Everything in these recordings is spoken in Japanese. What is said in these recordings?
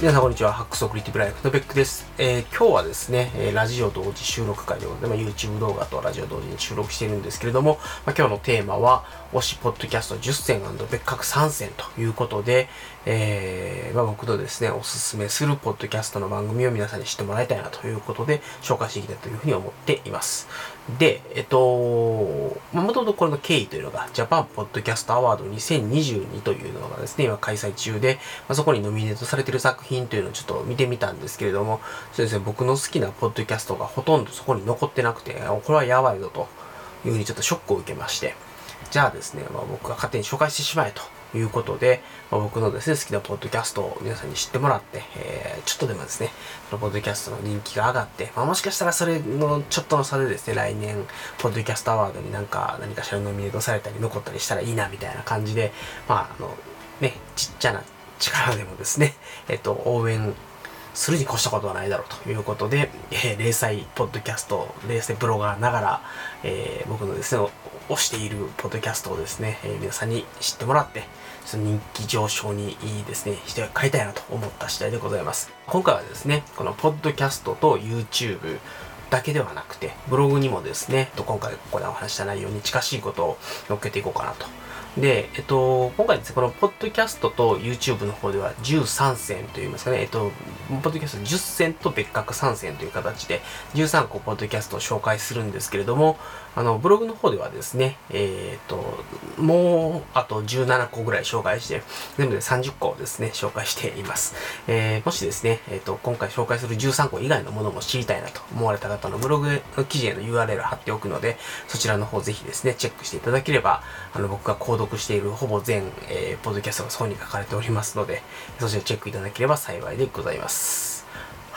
皆さんこんにちは。ハックスオクリティブライフのベックです。えー、今日はですね、えー、ラジオ同時収録会でございます。まあ、YouTube 動画とラジオ同時に収録しているんですけれども、まあ、今日のテーマは、推しポッドキャスト10選別格3選ということで、えー、まあ、僕のですね、おすすめするポッドキャストの番組を皆さんに知ってもらいたいなということで、紹介していきたいというふうに思っています。で、えっと、もともとこれの経緯というのが、ジャパンポッドキャストアワード2022というのがですね、今開催中で、まあ、そこにノミネートされている作品というのをちょっと見てみたんですけれども、そうですね、僕の好きなポッドキャストがほとんどそこに残ってなくて、これはやばいぞというふうにちょっとショックを受けまして、じゃあですね、まあ、僕が勝手に紹介してしまえということで、まあ、僕のですね、好きなポッドキャストを皆さんに知ってもらって、えー、ちょっとでもですね、そのポッドキャストの人気が上がって、まあ、もしかしたらそれのちょっとの差でですね、来年、ポッドキャストアワードになんか、何かしらノミネートされたり残ったりしたらいいな、みたいな感じで、まあ、あの、ね、ちっちゃな力でもですね、えっと、応援するに越したことはないだろうということで、えー、零細ポッドキャスト、零細ブロガーながら、えー、僕のですね、推しているポッドキャストをですね、えー、皆さんに知ってもらって、その人気上昇にいいですね、して帰りたいなと思った次第でございます。今回はですね、このポッドキャストと YouTube、だけではなくて、ブログにもですね、今回ここでお話した内容に近しいことを載っけていこうかなとで、えっと、今回ですね、このポッドキャストと YouTube の方では13選といいますかね、えっと、ポッドキャスト10選と別格3選という形で13個ポッドキャストを紹介するんですけれども、あの、ブログの方ではですね、えっ、と、もう、あと17個ぐらい紹介して、全部で30個ですね、紹介しています。えー、もしですね、えっ、と、今回紹介する13個以外のものも知りたいなと思われた方のブログの記事への URL 貼っておくので、そちらの方ぜひですね、チェックしていただければ、あの、僕が購読しているほぼ全、えー、ポッドキャストがそこに書かれておりますので、そちらチェックいただければ幸いでございます。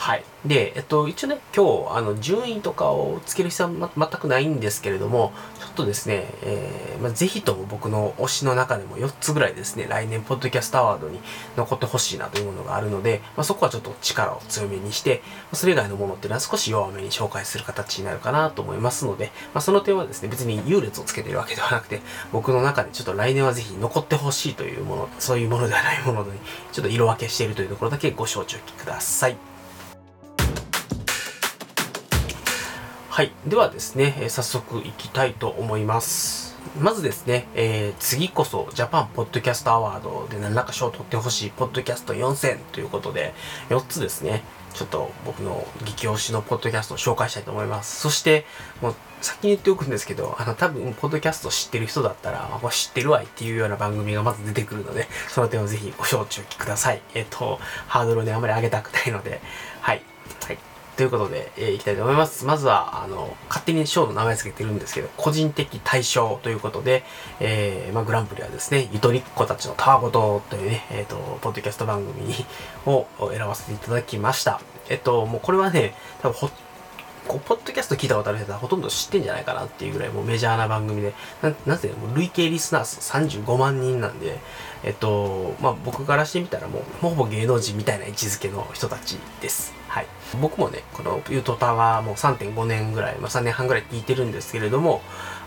はい。で、えっと、一応ね、今日、あの、順位とかをつける必要は、ま、全くないんですけれども、ちょっとですね、えー、まあ、ぜひとも僕の推しの中でも4つぐらいですね、来年、ポッドキャストアワードに残ってほしいなというものがあるので、まあ、そこはちょっと力を強めにして、それ以外のものっていうのは少し弱めに紹介する形になるかなと思いますので、まあ、その点はですね、別に優劣をつけてるわけではなくて、僕の中でちょっと来年はぜひ残ってほしいというもの、そういうものではないものに、ちょっと色分けしているというところだけご承知おきください。はい。ではですね、え、早速いきたいと思います。まずですね、えー、次こそジャパンポッドキャストアワードで何らか賞を取ってほしいポッドキャスト4000ということで、4つですね、ちょっと僕の激推しのポッドキャストを紹介したいと思います。そして、もう先に言っておくんですけど、あの多分、ポッドキャスト知ってる人だったら、まあ、知ってるわいっていうような番組がまず出てくるので、その点をぜひご承知おきください。えっ、と、ハードルであまり上げたくないので、はい。はい。ということで、えー、いきたいと思います。まずは、あの、勝手にショーの名前付けてるんですけど、個人的対象ということで、えー、まあ、グランプリはですね、ゆとりっ子たちのたわごとというね、えっ、ー、と、ポッドキャスト番組にを選ばせていただきました。えっと、もうこれはね、多分ほこう、ポッドキャスト聞いたことある人はほとんど知ってんじゃないかなっていうぐらいもうメジャーな番組で、ななぜもう累計リスナー数35万人なんで、えっと、まあ僕からしてみたらもう、ほぼ芸能人みたいな位置づけの人たちです。はい。僕もね、このユートタワーもう3.5年ぐらい、まあ3年半ぐらい聞いてるんですけれども、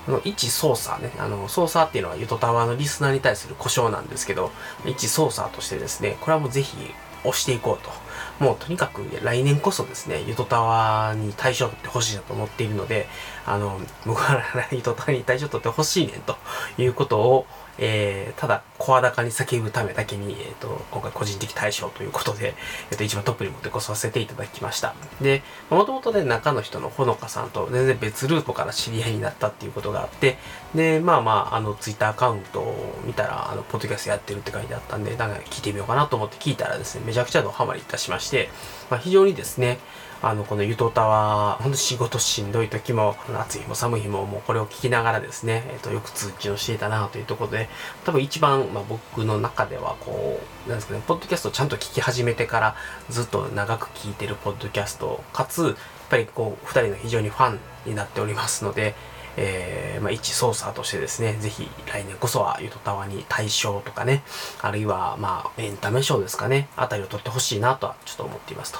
あの、一操作ね、あの、操作っていうのはユートタワーのリスナーに対する故障なんですけど、一操作としてですね、これはもうぜひ押していこうと。もうとにかく来年こそですね、ゆとたわに対象を取ってほしいなと思っているので、あの、僕は ゆとたわに対象を取ってほしいねんということを、えー、ただ、声高に叫ぶためだけに、えっ、ー、と、今回個人的対象ということで、えっ、ー、と、一番トップに持ってこさせていただきました。で、もともとね、中の人のほのかさんと全然別ルートから知り合いになったっていうことがあって、で、まあまあ、あの、ツイッターアカウントを見たら、あの、ポッドキャストやってるって書いてあったんで、なんか聞いてみようかなと思って聞いたらですね、めちゃくちゃドハマりいたしまして、まあ、非常にですね、あの、このゆとたわ、ほんと仕事しんどい時も、暑い日も寒い日も、もうこれを聞きながらですね、えっ、ー、と、よく通知をしていたなというところで、多分一番、まあ、僕の中では、こう、なんですかね、ポッドキャストをちゃんと聞き始めてから、ずっと長く聞いてるポッドキャスト、かつ、やっぱりこう、二人の非常にファンになっておりますので、えー、まあ、一操作としてですね、ぜひ来年こそはゆとたわに大賞とかね、あるいは、まあ、エンタメ賞ですかね、あたりを取ってほしいなとはちょっと思っていますと。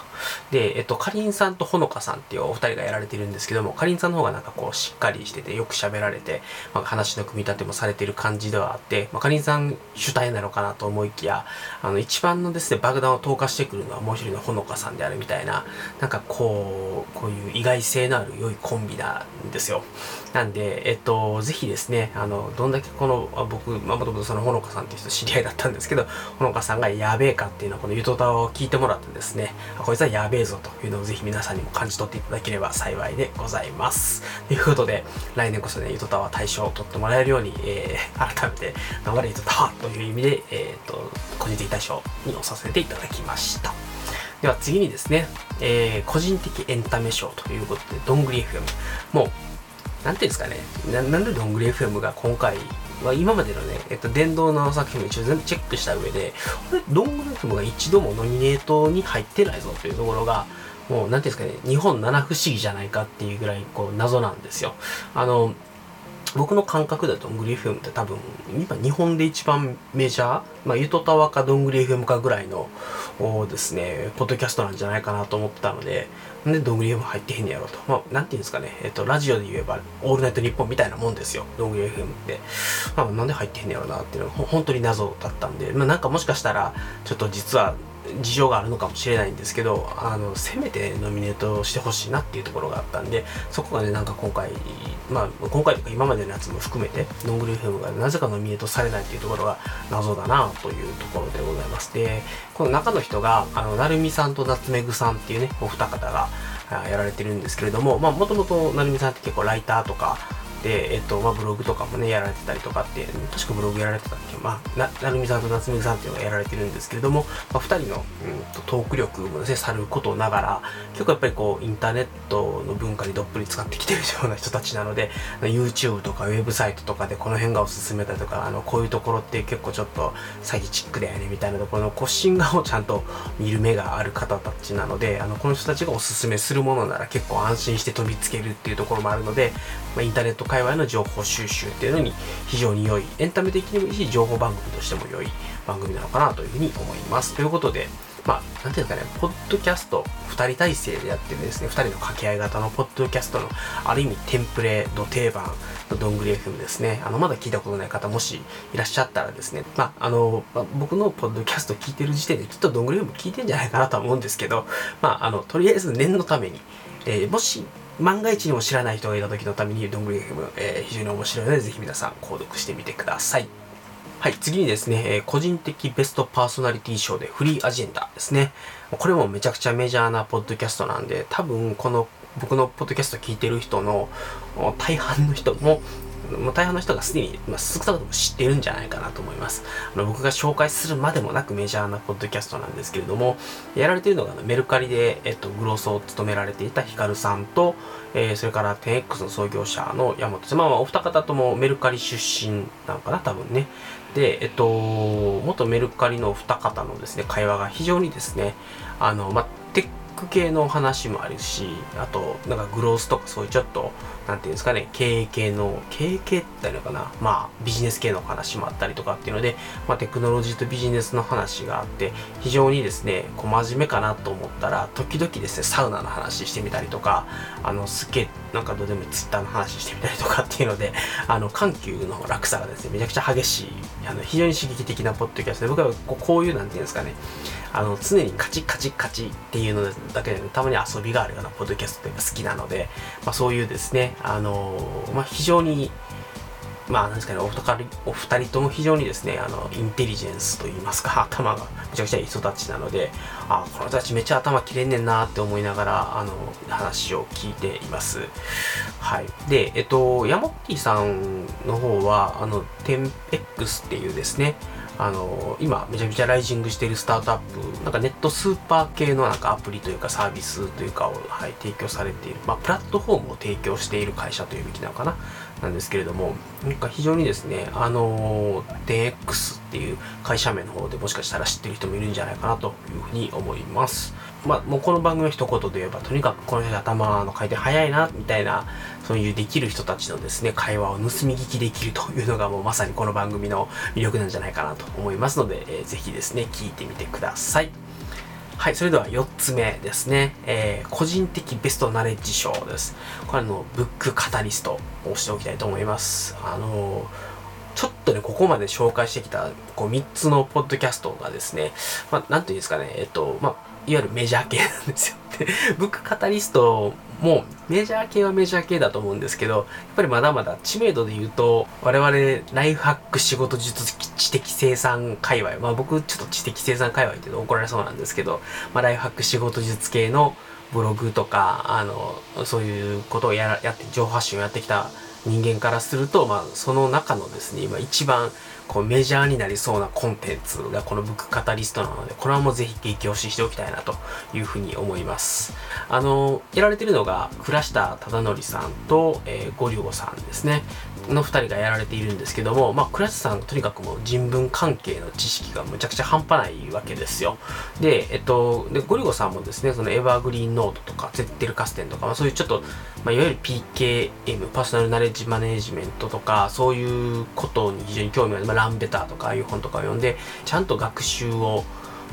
で、えっと、かりんさんとほのかさんっていうお二人がやられてるんですけども、かりんさんの方がなんかこう、しっかりしてて、よく喋られて、まあ、話の組み立てもされてる感じではあって、まあ、かりんさん主体なのかなと思いきや、あの、一番のですね、爆弾を投下してくるのはもう一人のほのかさんであるみたいな、なんかこう、こういう意外性のある良いコンビなんですよ。なんで、えっと、ぜひですね、あの、どんだけこの、僕、まあ、もともとそのほのかさんっていう人知り合いだったんですけど、ほのかさんがやべえかっていうのをこのゆとたを聞いてもらってですね、こいつはやべえぞというのをぜひ皆さんにも感じ取っていただければ幸いでございます。ということで、来年こそね、ゆとたわ大賞を取ってもらえるように、えー、改めて、頑張れゆとたわという意味で、えっ、と、個人的大賞に押させていただきました。では次にですね、えー、個人的エンタメ賞ということで、どんぐり FM。もう、なんていうんですかね、ななんでどんぐり FM が今回は今までのね、えっと、電動の作品も一応全部チェックした上で、これ、どんぐり FM が一度もノミネートに入ってないぞというところが、もう、なんていうんですかね、日本七不思議じゃないかっていうぐらい、こう、謎なんですよ。あの、僕の感覚だとどんぐり FM って多分今日本で一番メジャー、まあ、ゆとたわかどんぐり FM かぐらいのですねポッドキャストなんじゃないかなと思ってたのでなんでどんぐり FM 入ってへんねやろと。まあなんていうんですかね。えっとラジオで言えばオールナイトニッポンみたいなもんですよ。どんぐり FM って、まあ、なんで入ってへんねやろなっていうのは本当に謎だったんで。まあなんかもしかしたらちょっと実は事情があるのかもしれないんですけどあのせめてノミネートしてほしいなっていうところがあったんでそこがねなんか今回まあ今回とか今までのやつも含めてノングルフェムがなぜかノミネートされないっていうところが謎だなというところでございますでこの中の人があの成美さんと夏目ぐさんっていうねお二方がやられてるんですけれどもまあもともと成美さんって結構ライターとかで、えっと、まあ、ブログとかもね、やられてたりとかって、確かブログやられてたっけ？まあ、な、なるみさんと夏美さんっていうのがやられてるんですけれども、まあ、二人の、うんと、トーク力もですね、さることながら、結構やっぱりこう、インターネットの文化にどっぷり使ってきてるような人たちなので、YouTube とかウェブサイトとかでこの辺がおすすめだとか、あの、こういうところって結構ちょっと詐欺チックだよね、みたいなところの骨心画をちゃんと見る目がある方たちなので、あの、この人たちがおすすめするものなら結構安心して飛びつけるっていうところもあるので、まあ、インターネット界隈の情報収集っていうのに非常に良い、エンタメ的にもいいし、情報番組としても良い番組なのかなというふうに思います。ということで、まあ、なんていうかね、ポッドキャスト2人体制でやってるですね、2人の掛け合い型のポッドキャストの、ある意味テンプレ度定番のどんぐり FM ですね。あの、まだ聞いたことない方、もしいらっしゃったらですね、まあ、あの、まあ、僕のポッドキャスト聞いてる時点できっとどんぐり FM 聞いてんじゃないかなとは思うんですけど、まあ、あの、とりあえず念のために、えー、もし万が一にも知らない人がいた時のためにどんぐり FM、えー、非常に面白いのでぜひ皆さん購読してみてください。はい、次にですね、えー、個人的ベストパーソナリティ賞でフリーアジェンダですね。これもめちゃくちゃメジャーなポッドキャストなんで、多分この僕のポッドキャスト聞いてる人の大半の人もまあ、大半の人がすでに、まあ、少なくとも知ってるんじゃないかなと思います。あの僕が紹介するまでもなくメジャーなポッドキャストなんですけれども、やられているのがあのメルカリで、えっと、グロースを務められていたヒカルさんと、えー、それから 10X の創業者の山本さん、まあ、お二方ともメルカリ出身なのかな、多分ね。で、えっと、元メルカリのお二方のですね、会話が非常にですね、あの、まあ、テッ系の話もあるし、あと、なんかグロースとかそういうちょっと、なんていうんですかね、経営系の、経営系って言ったのかな、まあ、ビジネス系の話もあったりとかっていうので、まあ、テクノロジーとビジネスの話があって、非常にですね、こう真面目かなと思ったら、時々ですね、サウナの話してみたりとか、あの、すっげえ、なんかどうでもツイッターの話してみたりとかっていうので、あの、緩急の落差がですね、めちゃくちゃ激しい、あの、非常に刺激的なポッドキャストで、僕はこういう、なんていうんですかね、あの、常にカチカチカチっていうのだけで、たまに遊びがあるようなポッドキャストって好きなので、まあそういうですね、あのまあ非常に、まあなんですかね、お二人お二人とも非常にですね、あの、インテリジェンスといいますか、頭がめちゃくちゃいい人たちなので、あ、この人たちめっちゃ頭切れんねんなって思いながら、あの、話を聞いています。はい。で、えっと、ヤモッティさんの方は、あの、10X っていうですね、あの今めちゃめちゃライジングしているスタートアップなんかネットスーパー系のなんかアプリというかサービスというかを、はい、提供されている、まあ、プラットフォームを提供している会社というべきなのかな。なんですけれども、なんか非常にですね、あの DX っていう会社名の方でもしかしたら知ってる人もいるんじゃないかなというふうに思います。まあ、もうこの番組の一言で言えば、とにかくこの人頭の回転早いな、みたいな、そういうできる人たちのですね、会話を盗み聞きできるというのがもうまさにこの番組の魅力なんじゃないかなと思いますので、えー、ぜひですね、聞いてみてください。はい、それでは4つ目ですね。えー、個人的ベストナレッジ賞です。これのブックカタリストをしておきたいと思います。あのー、ちょっとね、ここまで紹介してきたこう3つのポッドキャストがですね、まあ、なんていうんですかね、えっと、まあ、いわゆるメジャー系なんですよ。で、ブックカタリストもメジャー系はメジャー系だと思うんですけど、やっぱりまだまだ知名度で言うと、我々ライフハック仕事術知的生産界隈、まあ僕ちょっと知的生産界隈っていうと怒られそうなんですけど、まあライフハック仕事術系のブログとか、あの、そういうことをややって、情報発信をやってきた人間からすると、まあその中のですね、今一番こうメジャーになりそうなコンテンツがこのブックカタリストなので、これはもうぜひ激推ししておきたいなというふうに思います。あの、やられてるのが、倉下忠則さんと、えー、ゴリゴさんですね。の2人がやられているんですけども、まあ、倉下さんとにかくもう人文関係の知識がむちゃくちゃ半端ないわけですよ。で、えっと、でゴリゴさんもですね、そのエバーグリーンノートとか、ゼッテルカステンとか、まあ、そういうちょっと、まあ、いわゆる PKM、パーソナルナレッジマネージメントとか、そういうことに非常に興味がある、まあ、ランベターとか、ああいう本とかを読んで、ちゃんと学習を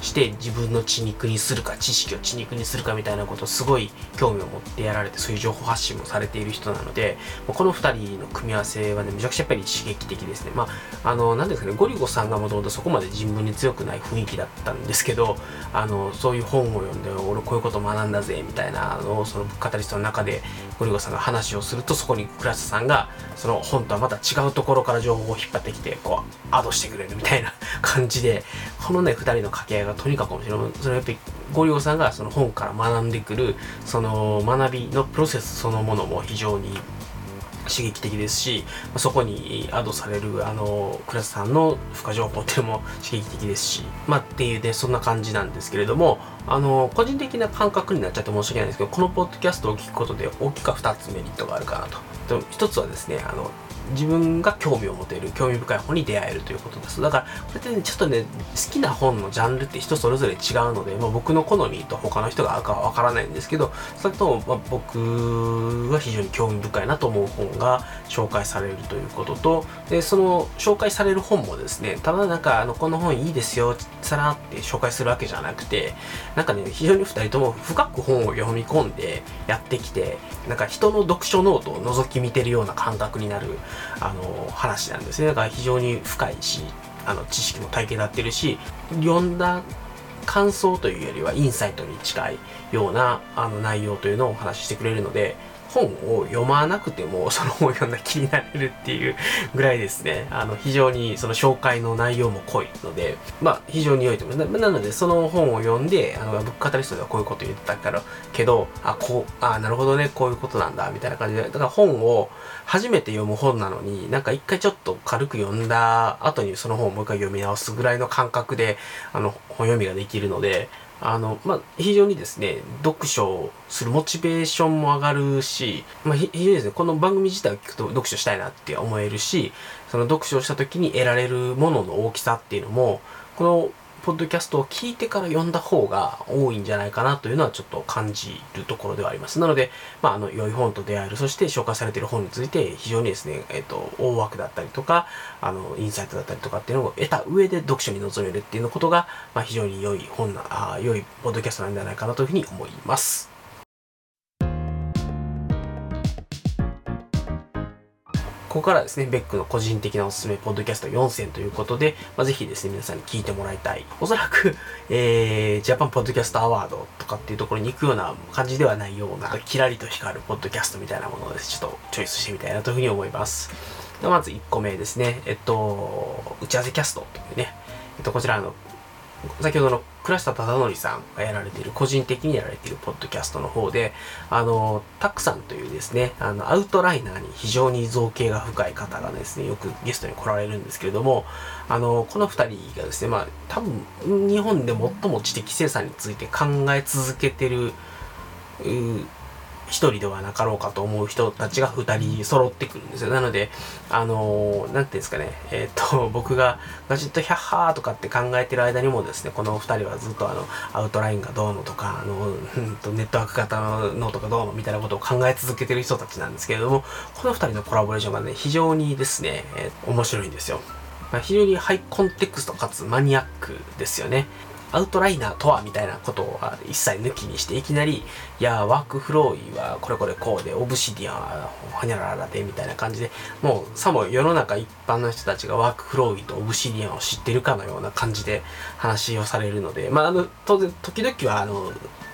して自分の血肉にするか知識を血肉にするかみたいなことをすごい興味を持ってやられてそういう情報発信もされている人なのでこの2人の組み合わせはねめちゃくちゃやっぱり刺激的ですね。まああの何ですかねゴリゴさんがもともとそこまで人文に強くない雰囲気だったんですけどあのそういう本を読んで俺こういうこと学んだぜみたいなのをそのカタリストの中でゴリゴさんが話をするとそこにクラスさんがその本とはまた違うところから情報を引っ張ってきてこうアドしてくれるみたいな感じでこのね2人の掛け合いがとにかく面白い。それはやっぱりゴリゴさんがその本から学んでくるその学びのプロセスそのものも非常に刺激的ですしそこにアドされるあのクラスさんの付加情報っていうのも刺激的ですしまあっていうねそんな感じなんですけれどもあの個人的な感覚になっちゃって申し訳ないんですけどこのポッドキャストを聞くことで大きく2つメリットがあるかなと。1つはですねあの自分が興味を持てる興味深い本に出会えるということですだからこれってねちょっとね好きな本のジャンルって人それぞれ違うので、まあ、僕の好みと他の人が合うかはわからないんですけどそれとも、まあ、僕が非常に興味深いなと思う本が紹介されるということとでその紹介される本もですねただなんかあのこの本いいですよさらって紹介するわけじゃなくてなんかね非常に2人とも深く本を読み込んでやってきてなんか人の読書ノートを覗き見てるような感覚になるあの話なんですね。だから非常に深いしあの知識も体系になってるし読んだ感想というよりはインサイトに近いようなあの内容というのをお話ししてくれるので本を読まなくてもその本を読んだ気になれるっていうぐらいですね、あの非常にその紹介の内容も濃いので、まあ非常に良いと思います。なのでその本を読んで、あのブックカタリストではこういうこと言ってたからけど、あ、こう、あ、なるほどね、こういうことなんだ、みたいな感じで、だから本を初めて読む本なのに、なんか一回ちょっと軽く読んだ後にその本をもう一回読み直すぐらいの感覚で、あの本読みができるので、あの、まあ、非常にですね、読書をするモチベーションも上がるし、まあ、非常にですね、この番組自体を聞くと読書したいなって思えるし、その読書をした時に得られるものの大きさっていうのも、このポッドキャストを聞いてから読んだ方が多いんじゃないかなというのはちょっと感じるところではあります。なので、まあ、あの、良い本と出会える、そして紹介されている本について非常にですね、えっ、と、大枠だったりとか、あの、インサイトだったりとかっていうのを得た上で読書に臨めるっていうことが、まあ、非常に良い本な、あ良いポッドキャストなんじゃないかなというふうに思います。ここからですね、ベックの個人的なおすすめポッドキャスト4選ということで、まあ、ぜひですね、皆さんに聞いてもらいたい。おそらく、えー、ジャパンポッドキャストアワードとかっていうところに行くような感じではないような、キラリと光るポッドキャストみたいなものをです、ちょっとチョイスしてみたいなというふうに思います。まず1個目ですね、えっと、打ち合わせキャストというね、えっと、こちらの先ほどの倉下忠則さんがやられている、個人的にやられているポッドキャストの方で、あの、タクさんというですね、あの、アウトライナーに非常に造形が深い方がですね、よくゲストに来られるんですけれども、あの、この二人がですね、まあ、多分、日本で最も知的生産について考え続けてる、一人ではなかろうかと思う人たちが二人揃ってくるんですよ。なので、あのー、なんていうんですかね、えっ、と、僕がガジェットヒャッハーとかって考えてる間にもですね、この二人はずっとあの、アウトラインがどうのとか、あの、うん、ネットワーク型のとかどうのみたいなことを考え続けてる人たちなんですけれども、この二人のコラボレーションがね、非常にですね、えー、面白いんですよ。まあ、非常にハイコンテクストかつマニアックですよね。アウトライナーとはみたいなことは一切抜きにしていきなり、いや、 WorkFlowy はこれこれこうで、 Obsidian はほにゃららでみたいな感じで、もうさも世の中一般の人たちが WorkFlowy と Obsidian を知ってるかのような感じで話をされるので、まあ、あの、当然、時々はあの、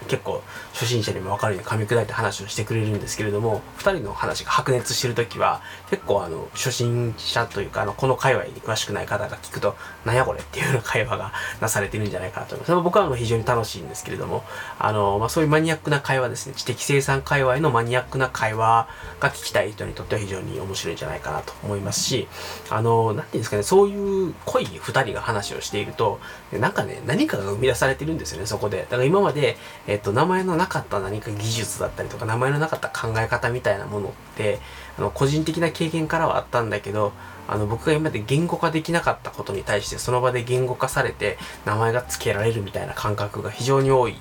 結構初心者にも分かるように噛み砕いて話をしてくれるんですけれども2人の話が白熱してる時は結構あの初心者というかあのこの界隈に詳しくない方が聞くとなんやこれっていうような会話がなされてるんじゃないかなと思います。僕は非常に楽しいんですけれどもあの、まあ、そういうマニアックな会話ですね知的生産界隈のマニアックな会話が聞きたい人にとっては非常に面白いんじゃないかなと思いますしあの何て言うんですかねそういう濃い2人が話をしているとなんかね何かが生み出されてるんですよねそこで。だから今まで、えっと、名前のなかった何か技術だったりとか、名前のなかった考え方みたいなものって、あの、個人的な経験からはあったんだけど、あの、僕が今まで言語化できなかったことに対して、その場で言語化されて、名前が付けられるみたいな感覚が非常に多い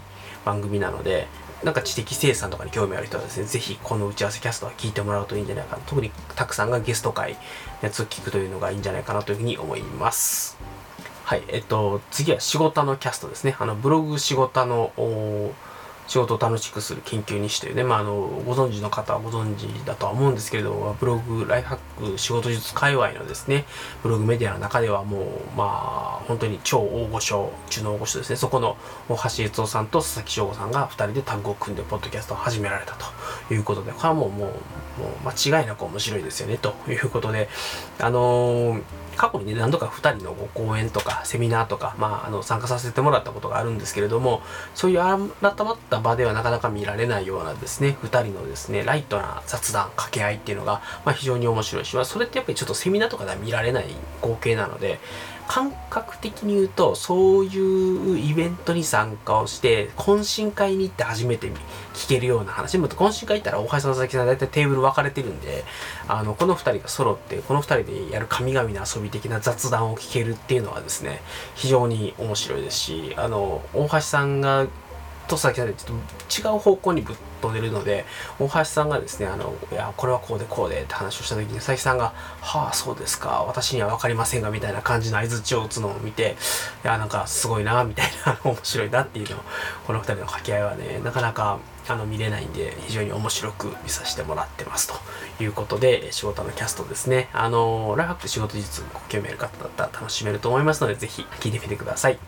番組なので、なんか知的生産とかに興味ある人はですね、ぜひこの打ち合わせキャストは聞いてもらうといいんじゃないかな。特にたくさんがゲスト会のやつを聞くというのがいいんじゃないかなというふうに思います。はい、えっと、次は仕事のキャストですね。あの、ブログ仕事の、仕事を楽しくする研究日誌というね、まあ、あの、ご存知の方はご存知だとは思うんですけれども、ブログ、ライフハック、仕事術界隈のですね、ブログメディアの中ではもう、まあ、本当に超大御所、中の大御所ですね、そこの大橋悦夫さんと佐々木翔吾さんが2人でタッグを組んで、ポッドキャストを始められたと。いうことで、これはもう、もう、もう間違いなく面白いですよね、ということで、あのー過去にね、何度か2人のご講演とかセミナーとか、まあ、あの参加させてもらったことがあるんですけれども、そういう改まった場ではなかなか見られないようなですね、2人のですね、ライトな雑談、掛け合いっていうのが、まあ、非常に面白いし、まあ、それってやっぱりちょっとセミナーとかでは見られない光景なので、感覚的に言うと、そういうイベントに参加をして、懇親会に行って初めて聞けるような話。も懇親会行ったら大橋さん、佐々木さん大体テーブル分かれてるんで、あの、この二人が揃って、この二人でやる神々の遊び的な雑談を聞けるっていうのはですね、非常に面白いですし、あの、大橋さんがと佐々木さんでちょっと違う方向にぶっ飛んでるので、大橋さんがですね、あの、いや、これはこうでこうでって話をした時に、佐々木さんが、はあ、そうですか、私には分かりませんが、みたいな感じの合図を打つのを見て、いや、なんかすごいな、みたいな、面白いなっていうのを、この二人の掛け合いはね、なかなか、あの見れないんで非常に面白く見させてもらってますということで仕事のキャストですねあのライフハック仕事術ご興味ある方だったら楽しめると思いますのでぜひ聞いてみてください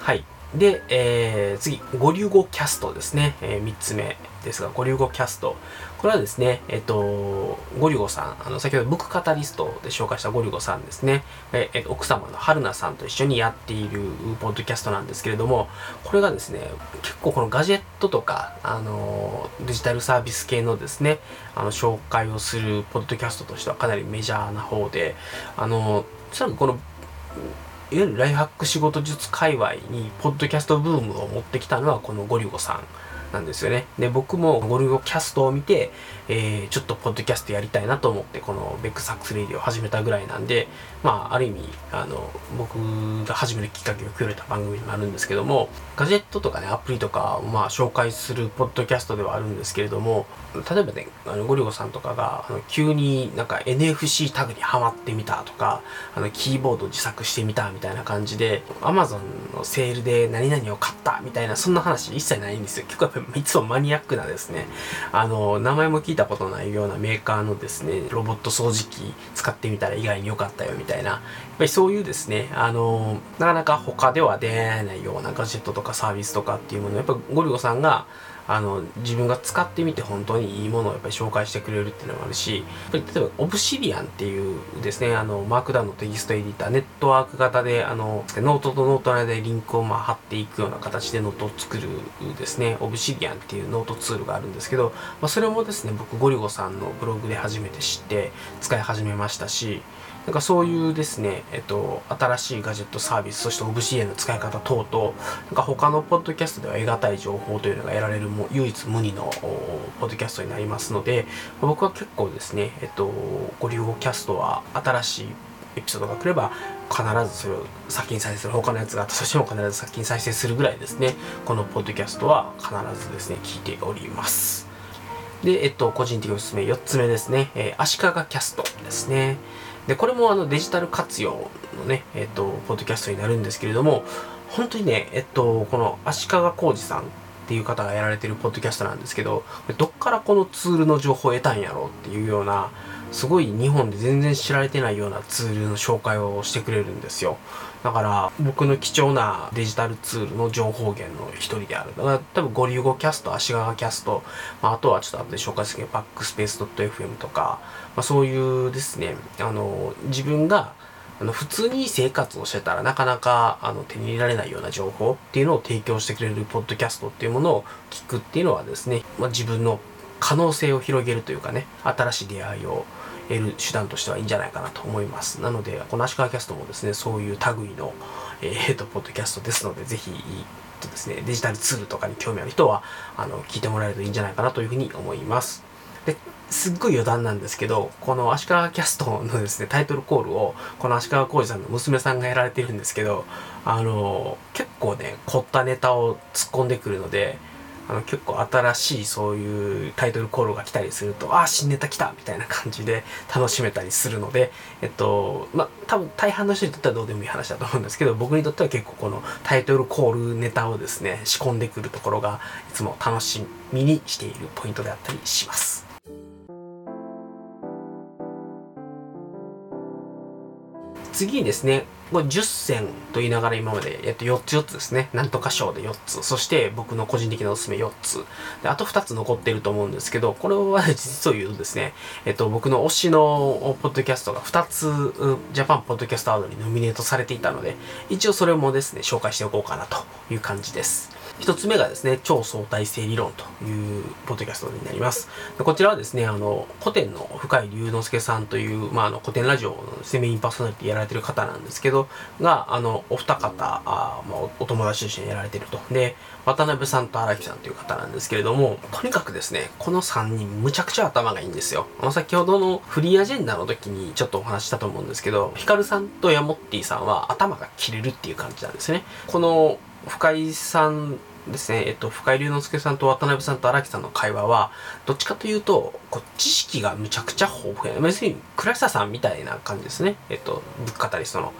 はいで、えー、次、五流語キャストですね。えー、3つ目ですが、五流語キャスト。これはですね、えっ、と、ゴリゴさん、あの、先ほどブックカタリストで紹介したゴリゴさんですね。えー、奥様の春菜さんと一緒にやっているポッドキャストなんですけれども、これがですね、結構このガジェットとか、あの、デジタルサービス系のですね、あの、紹介をするポッドキャストとしてはかなりメジャーな方で、あの、おそらくこの、いわゆるライフハック仕事術界隈にポッドキャストブームを持ってきたのはこのゴリゴさんなんですよね。で、僕もゴルゴキャストを見て、えー、ちょっとポッドキャストやりたいなと思って、このベックサックスレディを始めたぐらいなんで、まあ、ある意味、あの、僕が始めるきっかけをくれた番組になるんですけども、ガジェットとかね、アプリとかをまあ紹介するポッドキャストではあるんですけれども、例えばね、あのゴリゴさんとかが、あの急になんか NFC タグにはまってみたとか、あの、キーボード自作してみたみたいな感じで、Amazon のセールで何々を買ったみたいな、そんな話一切ないんですよ。結構 いつもマニアックなですね、あの、名前も聞いたことないようなメーカーのですね、ロボット掃除機使ってみたら意外に良かったよみたいな、ぱりそういうですね、あの、なかなか他では出会えないようなガジェットとかサービスとかっていうものを、やっぱゴリゴさんが、あの自分が使ってみて本当にいいものをやっぱり紹介してくれるっていうのもあるし例えば Obsidian っていうですねあのマークダウンのテキストエディターネットワーク型であのノートとノートの間でリンクをまあ貼っていくような形でノートを作るですね Obsidian っていうノートツールがあるんですけど、まあ、それもですね僕ゴリゴさんのブログで初めて知って使い始めましたしなんかそういうですね、えっと、新しいガジェットサービス、そしてオブシエの使い方等々、なんか他のポッドキャストでは得難い情報というのが得られるも唯一無二のポッドキャストになりますので、僕は結構ですね、えっと、ゴリゴキャストは新しいエピソードが来れば必ずそれを先に再生する他のやつがあったとしても必ず先に再生するぐらいですねこのポッドキャストは必ずですね聞いております。でえっと個人的おすすめ4つ目ですね、えー、足利キャストですね。でこれもあのデジタル活用のねえっとポッドキャストになるんですけれども本当にねえっとこの足利浩二さんっていう方がやられてるポッドキャストなんですけどどっからこのツールの情報を得たんやろうっていうようなすごい日本で全然知られてないようなツールの紹介をしてくれるんですよ。だから僕の貴重なデジタルツールの情報源の一人である。だから多分ゴリゴキャスト、足利キャスト、まあ、あとはちょっと後で紹介するけどバックスペース .fm とか、まあ、そういうですね、あの、自分があの普通に生活をしてたらなかなかあの手に入れられないような情報っていうのを提供してくれるポッドキャストっていうものを聞くっていうのはですね、まあ、自分の可能性を広げるというかね、新しい出会いを得る手段としてはいいんじゃないかなと思います。なので、この足利キャストもですね、そういう類の、えー、と、ポッドキャストですので、ぜひ、とですね、デジタルツールとかに興味ある人は、あの、聞いてもらえるといいんじゃないかなというふうに思います。で、すっごい余談なんですけど、この足利キャストのですね、タイトルコールを、この足利浩二さんの娘さんがやられてるんですけど、あの、結構ね、凝ったネタを突っ込んでくるので、あの結構新しいそういうタイトルコールが来たりすると、ああ、新ネタ来たみたいな感じで楽しめたりするので、えっと、まあ、多分大半の人にとってはどうでもいい話だと思うんですけど、僕にとっては結構このタイトルコールネタをですね、仕込んでくるところが、いつも楽しみにしているポイントであったりします。次にですね、これ10選と言いながら今まで、えっと、4つ4つですね。なんとか賞で4つ。そして僕の個人的なおすすめ4つ。で、あと2つ残ってると思うんですけど、これは実を言うとですね、えっと、僕の推しのポッドキャストが2つ、ジャパンポッドキャストアワードにノミネートされていたので、一応それもですね、紹介しておこうかなという感じです。一つ目がですね、超相対性理論というポッドキャストになります。こちらはですね、あの、古典の深井龍之介さんという、まあ、あの、古典ラジオのセメインパーソナリティやられてる方なんですけど、が、あの、お二方、あまあ、お友達と一緒にやられてると。で、渡辺さんと荒木さんという方なんですけれども、とにかくですね、この3人むちゃくちゃ頭がいいんですよ。あの、先ほどのフリーアジェンダの時にちょっとお話したと思うんですけど、ヒカルさんとヤモッティさんは頭が切れるっていう感じなんですね。この深井さんですね、えっと、深井龍之介さんと渡辺さんと荒木さんの会話は、どっちかというと、こう知識がむちゃくちゃ豊富や。別に、倉下さんみたいな感じですね。えっと、物語タリストの。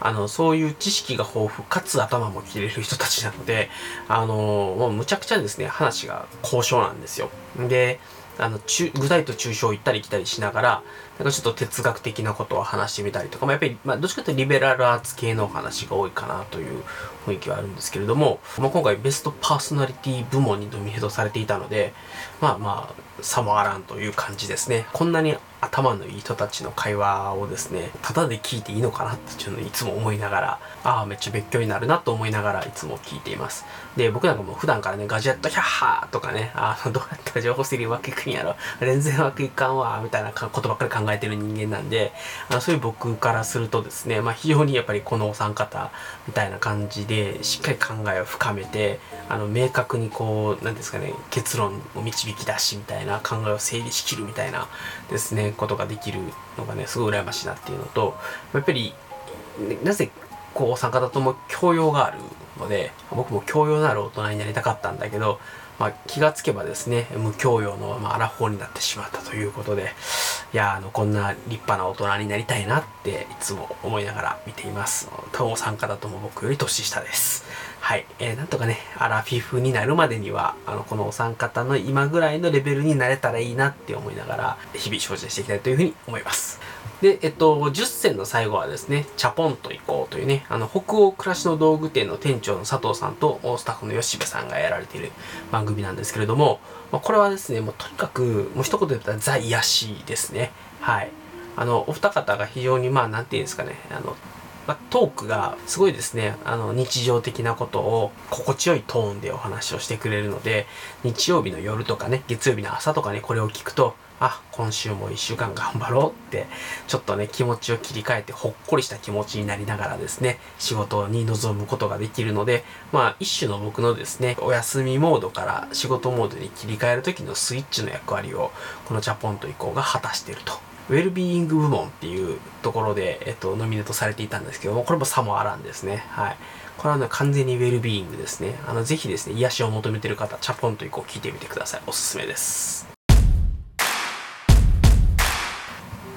あの、そういう知識が豊富、かつ頭も切れる人たちなので、あの、もうむちゃくちゃですね、話が交渉なんですよ。で、あの、具体と抽象を言ったり来たりしながら、なんかちょっと哲学的なことを話してみたりとか、まあ、やっぱり、まあ、どっちかというとリベラルアーツ系の話が多いかなという雰囲気はあるんですけれども、まあ、今回ベストパーソナリティ部門にノミネートされていたので、まあまあ、差もあらんという感じですね。こんなに頭のいい人たちの会話をですね、ただで聞いていいのかなっていうのをいつも思いながら、ああ、めっちゃ勉強になるなと思いながらいつも聞いています。で、僕なんかも普段からね、ガジェットヒャッハーとかね、あの、どうやったら情報整理うまくいくんやろ、全然うまくいかんわ、みたいなことばっかり考えてる人間なんで、あのそういう僕からするとですね、まあ非常にやっぱりこのお三方みたいな感じで、しっかり考えを深めて、あの、明確にこう、なんですかね、結論を導き出しみたいな考えを整理しきるみたいなですね、ことができるのがね、すごい羨ましいなっていうのと、やっぱり、なぜこうお三方とも教養があるので、僕も教養のある大人になりたかったんだけど、まあ、気がつけばですね、無教養の、まあ、アラフォーになってしまったということで、いや、あの、こんな立派な大人になりたいなっていつも思いながら見ています。多分お三方とも僕より年下です。はい。えー、なんとかね、アラフィフになるまでには、あの、このお三方の今ぐらいのレベルになれたらいいなって思いながら、日々精進していきたいというふうに思います。で、えっと、10選の最後はですね、チャポンと行こうというね、あの、北欧暮らしの道具店の店長の佐藤さんとスタッフの吉部さんがやられている番組なんですけれども、まあ、これはですね、もうとにかく、もう一言で言ったらザ癒しですね。はい。あの、お二方が非常に、まあ、なんていうんですかね、あの、まあ、トークがすごいですね、あの、日常的なことを心地よいトーンでお話をしてくれるので、日曜日の夜とかね、月曜日の朝とかね、これを聞くと、あ、今週も1週間頑張ろうって、ちょっとね、気持ちを切り替えてほっこりした気持ちになりながらですね、仕事に臨むことができるので、まあ、一種の僕のですね、お休みモードから仕事モードに切り替える時のスイッチの役割を、このチャポンと移行が果たしていると。ウェルビーイング部門っていうところで、えっと、ノミネートされていたんですけども、これもさもあらんですね。はい。これはね、完全にウェルビーイングですね。あの、ぜひですね、癒しを求めてる方、チャポンと移行聞いてみてください。おすすめです。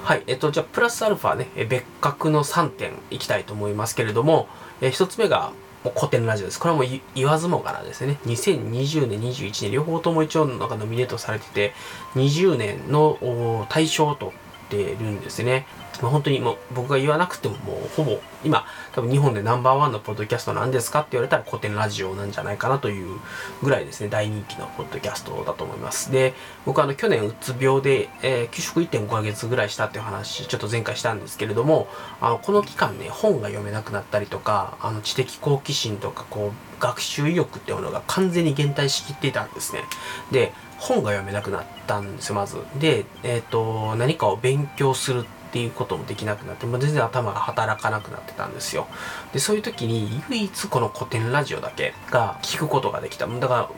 はい。えっと、じゃあ、プラスアルファね、別格の3点いきたいと思いますけれども、え1つ目が、もう古典ラジオです。これはもう言わずもがなですね。2020年、21年、両方とも一応なんかノミネートされてて、20年の対象とってるんですね。まあ、本当にもう僕が言わなくてももうほぼ今多分日本でナンバーワンのポッドキャストなんですかって言われたら古典ラジオなんじゃないかなというぐらいですね。大人気のポッドキャストだと思います。で僕はあの去年うつ病で、えー、休職1.5ヶ月ぐらいしたっていう話ちょっと前回したんですけれどもあのこの期間ね本が読めなくなったりとかあの知的好奇心とかこう学習意欲っていうものが完全に減退しきっていたんですね。で本が読めなくなったんですよ、まず。で、えっ、ー、と、何かを勉強するってていうこともできなくなって、もう全然頭が働かなくなってたんですよ。で、そういう時に唯一この古典ラジオだけが聞くことができた。だから、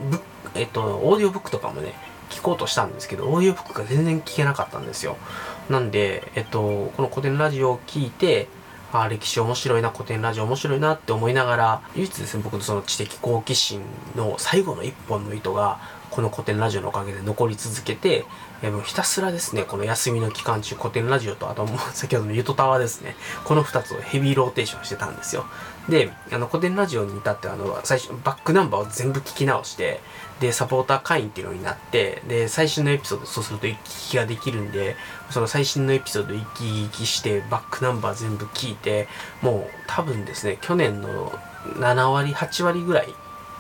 えっ、と、オーディオブックとかもね、聞こうとしたんですけど、オーディオブックが全然聞けなかったんですよ。なんで、えっと、この古典ラジオを聞いて、あ歴史面白いな、古典ラジオ面白いなって思いながら、唯一ですね、僕のその知的好奇心の最後の一本の糸が、この古典ラジオのおかげで残り続けて、えもうひたすらですね、この休みの期間中、古典ラジオと、あともう 先ほどのゆとたわですね、この2つをヘビーローテーションしてたんですよ。で、あの古典ラジオに至っては、あの、最初、バックナンバーを全部聞き直して、で、サポーター会員っていうのになって、で、最新のエピソード、そうすると一気聞きができるんで、その最新のエピソード一気聞きして、バックナンバー全部聞いて、もう多分ですね、去年の7割、8割ぐらい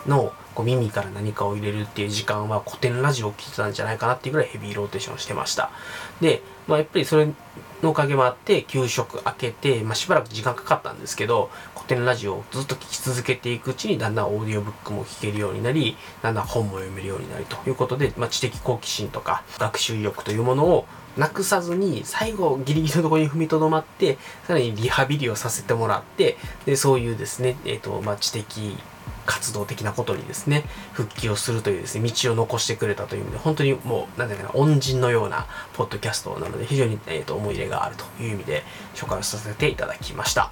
のこう耳から何かを入れるっていう時間は古典ラジオを聴いてたんじゃないかなっていうぐらいヘビーローテーションしてました。で、まあ、やっぱりそれのおかげもあって、給食開けて、まあ、しばらく時間かかったんですけど、古典ラジオをずっと聴き続けていくうちに、だんだんオーディオブックも聴けるようになり、だんだん本も読めるようになりということで、まあ、知的好奇心とか学習意欲というものをなくさずに、最後ギリギリのところに踏みとどまって、さらにリハビリをさせてもらって、で、そういうですね、えっ、ー、と、まあ、知的活動的なことにですね、復帰をするというですね、道を残してくれたという意味で、本当にもう、なんていうかな、恩人のようなポッドキャストなので、非常に、えーと、思い入れがあるという意味で紹介をさせていただきました。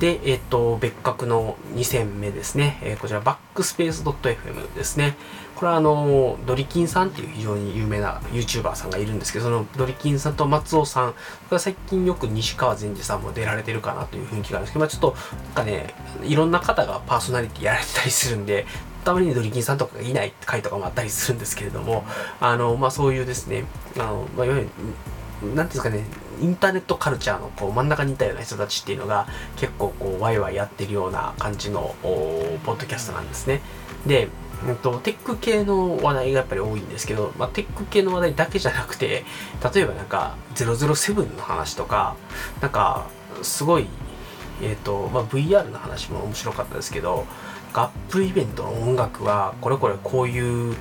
で、えっ、ー、と、別格の2戦目ですね。えー、こちら、バックスペース .fm ですね。これはあの、ドリキンさんっていう非常に有名な YouTuber さんがいるんですけど、そのドリキンさんと松尾さん、これは最近よく西川善治さんも出られてるかなという雰囲気があるんですけど、まあちょっと、なんかね、いろんな方がパーソナリティやられてたりするんで、たまにドリキンさんとかがいない回とかもあったりするんですけれども、あの、まあそういうですね、あの、まあいわゆる、なんていうんですかね、インターネットカルチャーのこう真ん中にいたような人たちっていうのが結構こうワイワイやってるような感じのポッドキャストなんですね。で、えっと、テック系の話題がやっぱり多いんですけど、まあ、テック系の話題だけじゃなくて、例えばなんか007の話とか、なんかすごい、えっと、まあ、VR の話も面白かったですけど、アップルイベントの音楽はこれこれこういう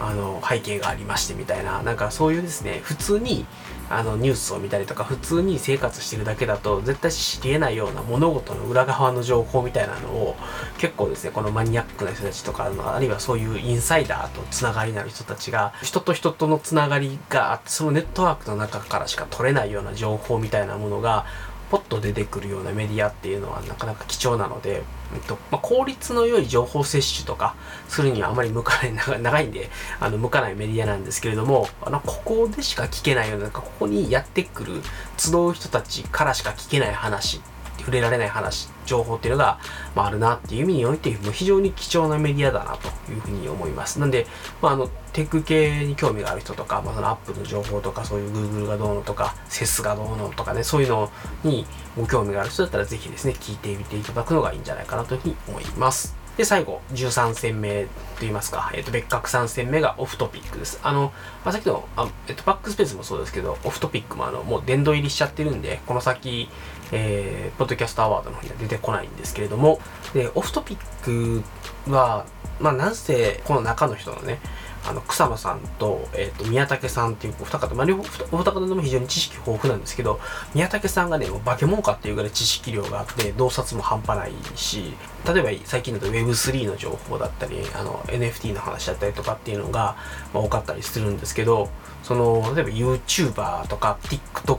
あの背景がありましてみたいな、なんかそういうですね、普通にあのニュースを見たりとか普通に生活してるだけだと絶対知り得ないような物事の裏側の情報みたいなのを結構ですねこのマニアックな人たちとかあるいはそういうインサイダーとつながりのある人たちが人と人とのつながりがそのネットワークの中からしか取れないような情報みたいなものがポッと出てくるようなメディアっていうのはなかなか貴重なので、えっとまあ、効率の良い情報摂取とかするにはあまり向かない 長いんであの向かないメディアなんですけれどもあのここでしか聞けないようななんかここにやってくる集う人たちからしか聞けない話触れられない話、情報っていうのが、まあ、あるなっていう意味において、もう非常に貴重なメディアだなというふうに思います。なんで、まあ、あの、テック系に興味がある人とか、まあ、そのアップの情報とか、そういう Google がどうのとか、セスがどうのとかね、そういうのにご興味がある人だったら、ぜひですね、聞いてみていただくのがいいんじゃないかなというふうに思います。で、最後、13戦目と言いますか、えっ、ー、と、別格3戦目がオフトピックです。あの、まあ、さっきの、あえっ、ー、と、バックスペースもそうですけど、オフトピックもあの、もう殿堂入りしちゃってるんで、この先、えー、ポッドキャストアワードの方には出てこないんですけれども、で、オフトピックは、まあ、なんせ、この中の人のね、あの草野さんと,、えー、と宮武さんっていうお二方、まあ、両方お二方とも非常に知識豊富なんですけど宮武さんがねもう化け物かっていうぐらい知識量があって洞察も半端ないし例えば最近だと Web3 の情報だったりあの NFT の話だったりとかっていうのが、まあ、多かったりするんですけどその例えば YouTuber とか TikTok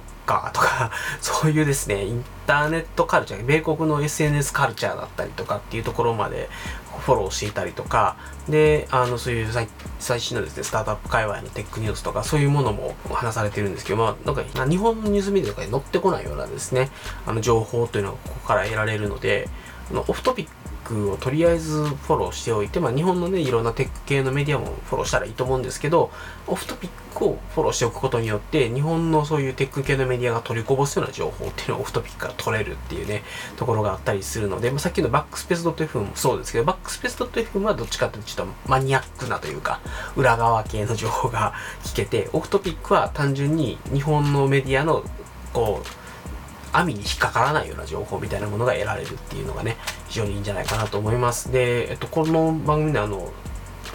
とか、そういうですね、インターネットカルチャー、米国の SNS カルチャーだったりとかっていうところまでフォローしていたりとか、で、あの、そういう最新のですね、スタートアップ界隈のテックニュースとか、そういうものも話されてるんですけど、まあ、なんか、日本のニュースメディアとかに載ってこないようなですね、あの、情報というのがここから得られるので、あのオフトピックをとりあえずフォローしておいて、まあ、日本のね、いろんなテック系のメディアもフォローしたらいいと思うんですけど、オフトピックをフォローしておくことによって、日本のそういうテック系のメディアが取りこぼすような情報っていうのをオフトピックから取れるっていうね、ところがあったりするので、まあ、さっきのバックスペース .fm もそうですけど、バックスペース .fm はどっちかというとちょっとマニアックなというか、裏側系の情報が聞けて、オフトピックは単純に日本のメディアのこう、網に引っかからないような情報みたいなものが得られるっていうのがね、非常にいいんじゃないかなと思います。で、えっと、この番組であの、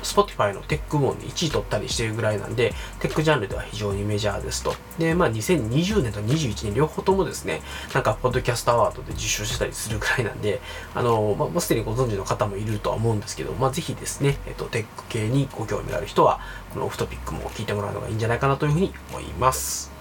Spotify のテック部門で1位取ったりしてるぐらいなんで、テックジャンルでは非常にメジャーですと。で、まあ2020年と21年両方ともですね、なんかポッドキャストアワードで受賞したりするぐらいなんで、あの、まあ、もうすでにご存知の方もいるとは思うんですけど、まあぜひですね、えっと、テック系にご興味がある人は、このオフトピックも聞いてもらうのがいいんじゃないかなというふうに思います。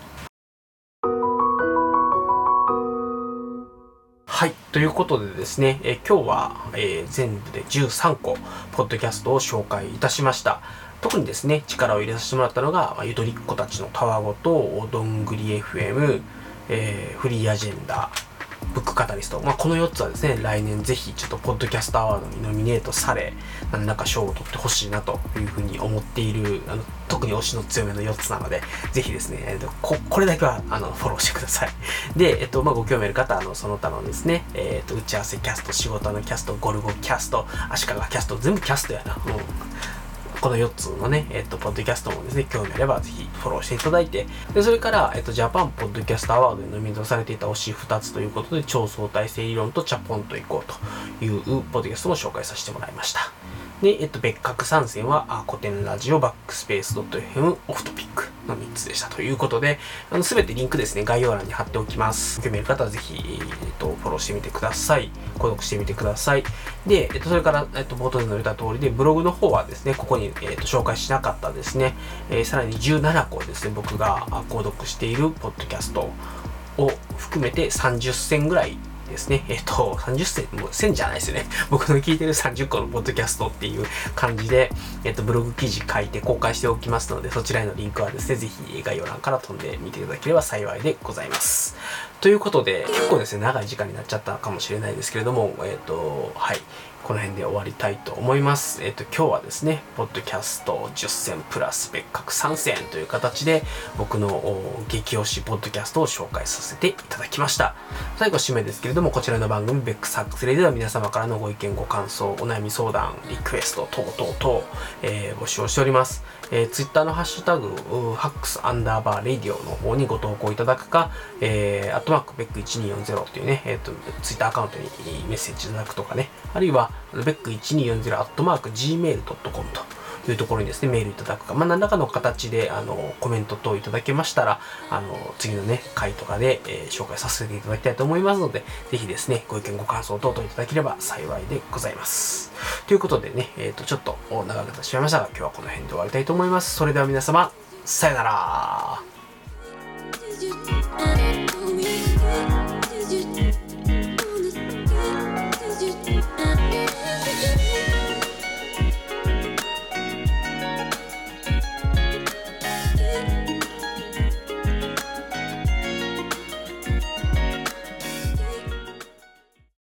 はい。ということでですね、え今日は、えー、全部で13個、ポッドキャストを紹介いたしました。特にですね、力を入れさせてもらったのが、まあ、ゆとりっ子たちのたわごと、どんぐり FM、えー、フリーアジェンダ、ブックカタリスト。まあ、この4つはですね、来年ぜひちょっとポッドキャストアワードにノミネートされ、何らか賞を取ってほしいなというふうに思っている、あの特に推しの強めの4つなので、ぜひですね、えー、ここれだけはあのフォローしてください。で、えっと、まあ、ご興味ある方、あの、その他のですね、えっと、打ち合わせキャスト、仕事のキャスト、ゴルゴキャスト、足利キャスト、全部キャストやな。もうこの4つのね、えっと、ポッドキャストもですね、興味あればぜひフォローしていただいて、で、それから、えっと、ジャパンポッドキャストアワードにノミネートされていた推し2つということで、超相対性理論とチャポンといこうというポッドキャストも紹介させてもらいました。で、えっと、別格参戦は、古典ラジオ、バックスペース .fm、オフトピックの3つでしたということで、あの、すべてリンクですね、概要欄に貼っておきます。興味ある方はぜひ、えっと、フォローしてみてください。購読してみてください。で、えっと、それから、えっと、冒頭で述べた通りで、ブログの方はですね、ここに、えっと、紹介しなかったですね、えー、さらに17個ですね、僕が購読しているポッドキャストを含めて30選ぐらいですね。えっと、30銭、もう1000じゃないですよね。僕の聞いてる30個のポッドキャストっていう感じで、えっと、ブログ記事書いて公開しておきますので、そちらへのリンクはですね、ぜひ概要欄から飛んでみていただければ幸いでございます。ということで、結構ですね、長い時間になっちゃったかもしれないですけれども、えっと、はい。この辺で終わりたいと思います。えっ、ー、と、今日はですね、ポッドキャスト10選プラス別格3選という形で、僕の激推しポッドキャストを紹介させていただきました。最後、締めですけれども、こちらの番組、ベックサックスレでは皆様からのご意見、ご感想、お悩み相談、リクエスト等々等、えー、募集をしております。えー、ツイッターのハッシュタグ、ハックスアンダーバーレディオの方にご投稿いただくか、えー、アットマークベック1240っていうね、えっ、ー、と、ツイッターアカウントにメッセージいただくとかね、あるいは、ベック 1240-gmail.com というところにですね、メールいただくか、まあ、何らかの形で、あの、コメント等いただけましたら、あの、次のね、回とかで、えー、紹介させていただきたいと思いますので、ぜひですね、ご意見、ご感想等々いただければ幸いでございます。ということでね、えっ、ー、と、ちょっと長くなってしまいましたが、今日はこの辺で終わりたいと思います。それでは皆様、さよなら